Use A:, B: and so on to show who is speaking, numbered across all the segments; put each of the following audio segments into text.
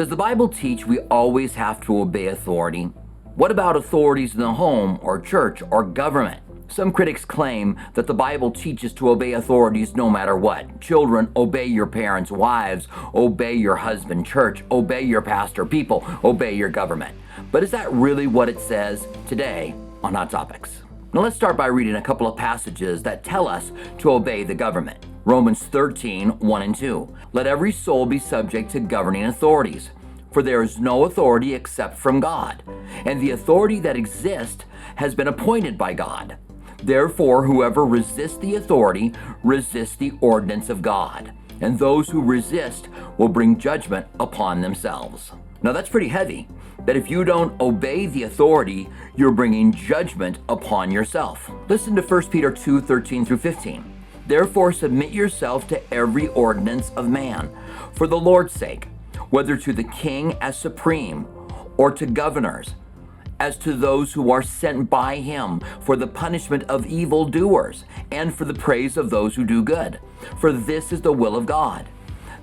A: Does the Bible teach we always have to obey authority? What about authorities in the home or church or government? Some critics claim that the Bible teaches to obey authorities no matter what. Children, obey your parents, wives, obey your husband, church, obey your pastor, people, obey your government. But is that really what it says today on Hot Topics? Now let's start by reading a couple of passages that tell us to obey the government. Romans 13, 1 and 2. Let every soul be subject to governing authorities, for there is no authority except from God, and the authority that exists has been appointed by God. Therefore, whoever resists the authority resists the ordinance of God, and those who resist will bring judgment upon themselves. Now that's pretty heavy. That if you don't obey the authority, you're bringing judgment upon yourself. Listen to 1 Peter 2 13 through 15. Therefore, submit yourself to every ordinance of man, for the Lord's sake, whether to the king as supreme, or to governors, as to those who are sent by him for the punishment of evildoers, and for the praise of those who do good. For this is the will of God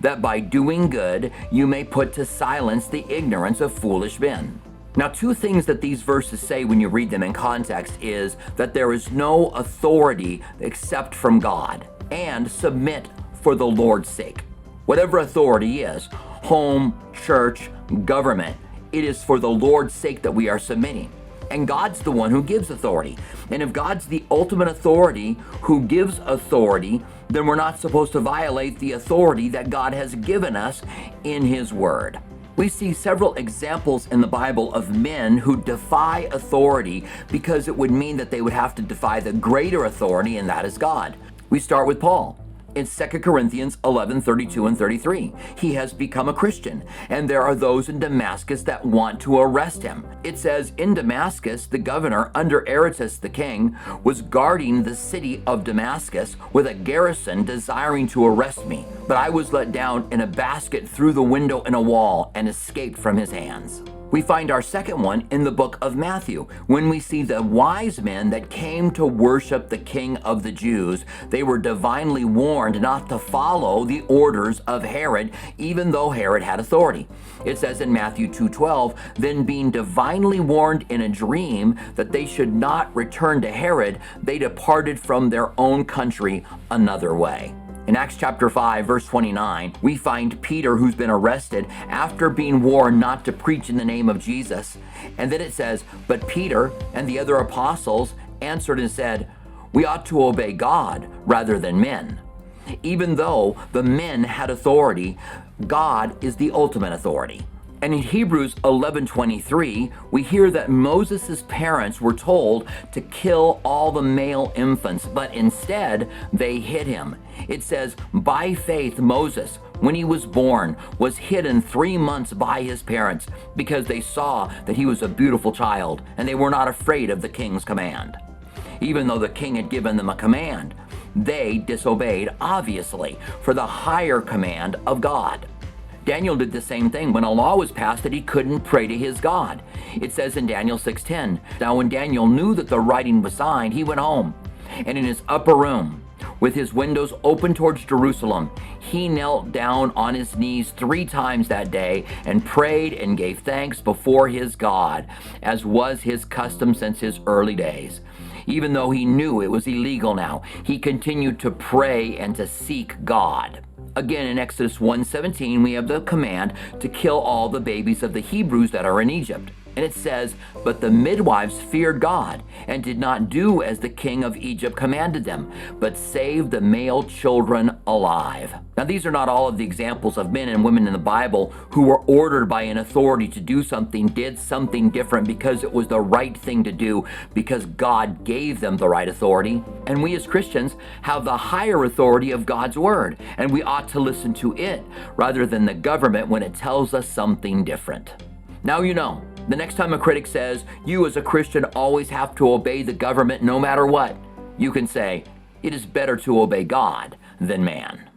A: that by doing good you may put to silence the ignorance of foolish men. Now, two things that these verses say when you read them in context is that there is no authority except from God, and submit for the Lord's sake. Whatever authority is home, church, government it is for the Lord's sake that we are submitting. And God's the one who gives authority. And if God's the ultimate authority who gives authority, then we're not supposed to violate the authority that God has given us in His Word. We see several examples in the Bible of men who defy authority because it would mean that they would have to defy the greater authority, and that is God. We start with Paul in 2 Corinthians 11 32 and 33. He has become a Christian, and there are those in Damascus that want to arrest him. It says, In Damascus, the governor, under Aretas the king, was guarding the city of Damascus with a garrison desiring to arrest me. But I was let down in a basket through the window in a wall and escaped from his hands. We find our second one in the book of Matthew when we see the wise men that came to worship the King of the Jews. They were divinely warned not to follow the orders of Herod, even though Herod had authority. It says in Matthew 2:12, then being divinely warned in a dream that they should not return to Herod, they departed from their own country another way. In Acts chapter 5, verse 29, we find Peter who's been arrested after being warned not to preach in the name of Jesus. And then it says, But Peter and the other apostles answered and said, We ought to obey God rather than men. Even though the men had authority, God is the ultimate authority. And in Hebrews 11:23, we hear that Moses' parents were told to kill all the male infants, but instead they hid him. It says, "By faith Moses, when he was born, was hidden 3 months by his parents because they saw that he was a beautiful child, and they were not afraid of the king's command." Even though the king had given them a command, they disobeyed obviously for the higher command of God. Daniel did the same thing when a law was passed that he couldn't pray to his God. It says in Daniel 6:10, "Now when Daniel knew that the writing was signed, he went home, and in his upper room, with his windows open towards Jerusalem, he knelt down on his knees three times that day and prayed and gave thanks before his God, as was his custom since his early days. Even though he knew it was illegal now, he continued to pray and to seek God. Again, in Exodus 1:17, we have the command to kill all the babies of the Hebrews that are in Egypt. And it says, But the midwives feared God and did not do as the king of Egypt commanded them, but saved the male children alive. Now, these are not all of the examples of men and women in the Bible who were ordered by an authority to do something, did something different because it was the right thing to do, because God gave them the right authority. And we as Christians have the higher authority of God's word, and we ought to listen to it rather than the government when it tells us something different. Now you know. The next time a critic says, you as a Christian always have to obey the government no matter what, you can say, it is better to obey God than man.